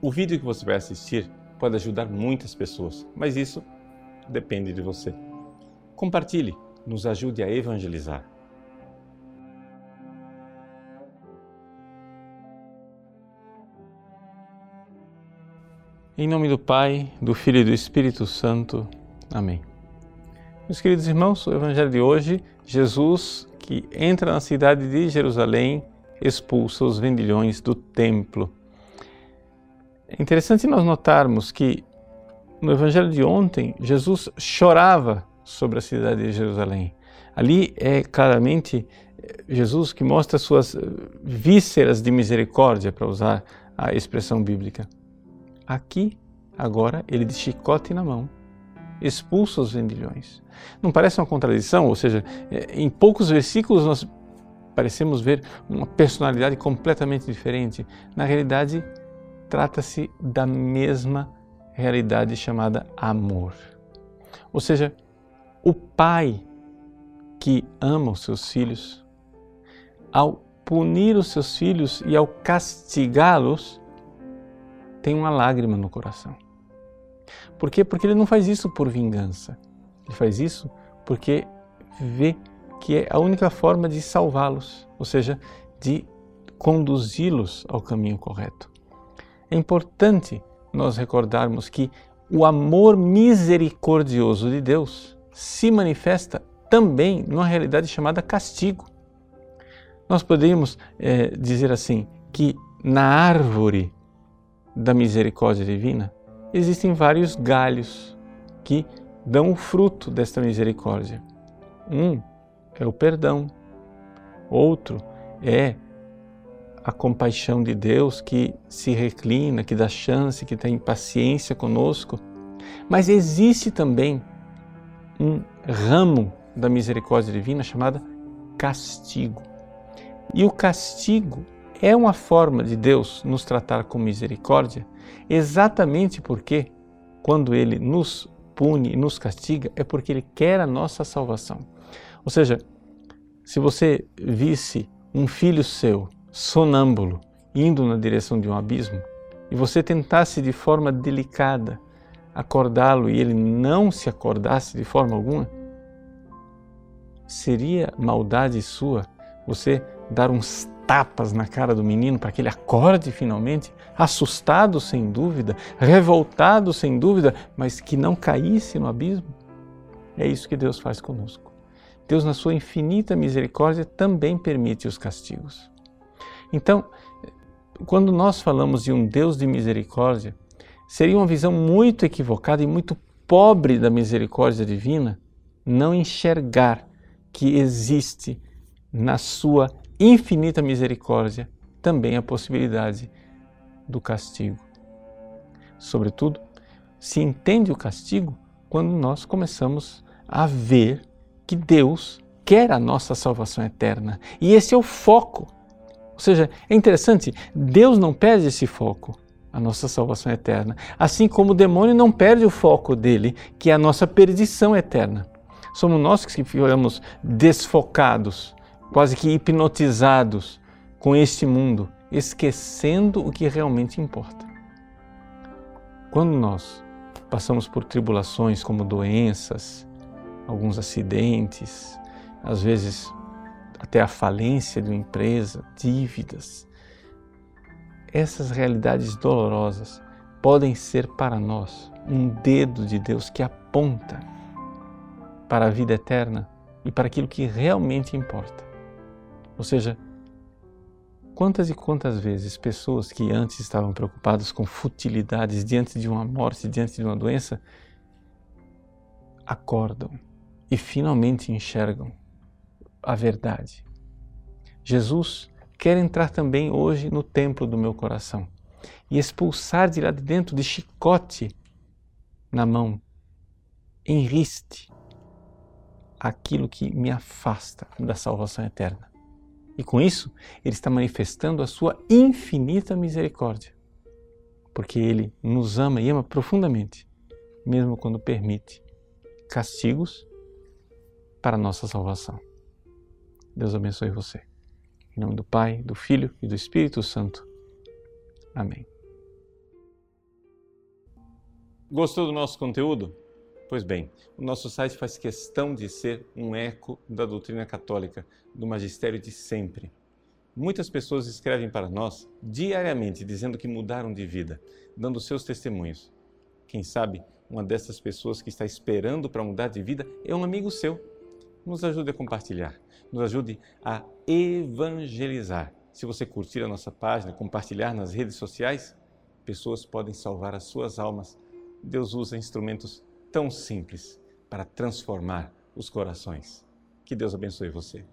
O vídeo que você vai assistir pode ajudar muitas pessoas, mas isso depende de você. Compartilhe, nos ajude a evangelizar. Em nome do Pai, do Filho e do Espírito Santo. Amém. Meus queridos irmãos, o Evangelho de hoje, Jesus que entra na cidade de Jerusalém, expulsa os vendilhões do templo. É interessante nós notarmos que no Evangelho de ontem, Jesus chorava sobre a cidade de Jerusalém. Ali é claramente Jesus que mostra suas vísceras de misericórdia, para usar a expressão bíblica. Aqui, agora, ele de chicote na mão, expulsa os vendilhões. Não parece uma contradição? Ou seja, é, em poucos versículos nós parecemos ver uma personalidade completamente diferente. Na realidade, trata-se da mesma realidade chamada amor. Ou seja, o pai que ama os seus filhos, ao punir os seus filhos e ao castigá-los, tem uma lágrima no coração. Por quê? Porque ele não faz isso por vingança. Ele faz isso porque vê que é a única forma de salvá-los, ou seja, de conduzi-los ao caminho correto. É importante nós recordarmos que o amor misericordioso de Deus se manifesta também numa realidade chamada castigo. Nós poderíamos é, dizer assim que na árvore da misericórdia divina existem vários galhos que dão o fruto desta misericórdia. Um é o perdão, outro é a compaixão de Deus que se reclina, que dá chance, que tem paciência conosco. Mas existe também um ramo da misericórdia divina chamada castigo. E o castigo é uma forma de Deus nos tratar com misericórdia, exatamente porque quando ele nos pune e nos castiga é porque ele quer a nossa salvação. Ou seja, se você visse um filho seu sonâmbulo indo na direção de um abismo e você tentasse de forma delicada acordá-lo e ele não se acordasse de forma alguma, seria maldade sua você dar uns tapas na cara do menino para que ele acorde finalmente, assustado sem dúvida, revoltado sem dúvida, mas que não caísse no abismo? É isso que Deus faz conosco. Deus, na sua infinita misericórdia, também permite os castigos. Então, quando nós falamos de um Deus de misericórdia, seria uma visão muito equivocada e muito pobre da misericórdia divina não enxergar que existe na sua infinita misericórdia também a possibilidade do castigo. Sobretudo, se entende o castigo quando nós começamos a ver que Deus quer a nossa salvação eterna. E esse é o foco. Ou seja, é interessante, Deus não perde esse foco, a nossa salvação eterna. Assim como o demônio não perde o foco dele, que é a nossa perdição eterna. Somos nós que ficamos desfocados quase que hipnotizados com este mundo, esquecendo o que realmente importa. Quando nós passamos por tribulações como doenças, alguns acidentes, às vezes até a falência de uma empresa, dívidas, essas realidades dolorosas podem ser para nós um dedo de Deus que aponta para a vida eterna e para aquilo que realmente importa. Ou seja, quantas e quantas vezes pessoas que antes estavam preocupadas com futilidades diante de uma morte, diante de uma doença, acordam e finalmente enxergam a verdade. Jesus quer entrar também hoje no templo do meu coração e expulsar de lá de dentro de chicote na mão, enriste aquilo que me afasta da salvação eterna. E com isso, ele está manifestando a sua infinita misericórdia, porque ele nos ama e ama profundamente, mesmo quando permite castigos para a nossa salvação. Deus abençoe você. Em nome do Pai, do Filho e do Espírito Santo. Amém. Gostou do nosso conteúdo? Pois bem, o nosso site faz questão de ser um eco da doutrina católica, do magistério de sempre. Muitas pessoas escrevem para nós diariamente dizendo que mudaram de vida, dando seus testemunhos. Quem sabe uma dessas pessoas que está esperando para mudar de vida é um amigo seu. Nos ajude a compartilhar, nos ajude a evangelizar. Se você curtir a nossa página, compartilhar nas redes sociais, pessoas podem salvar as suas almas Deus usa instrumentos tão simples para transformar os corações. Que Deus abençoe você.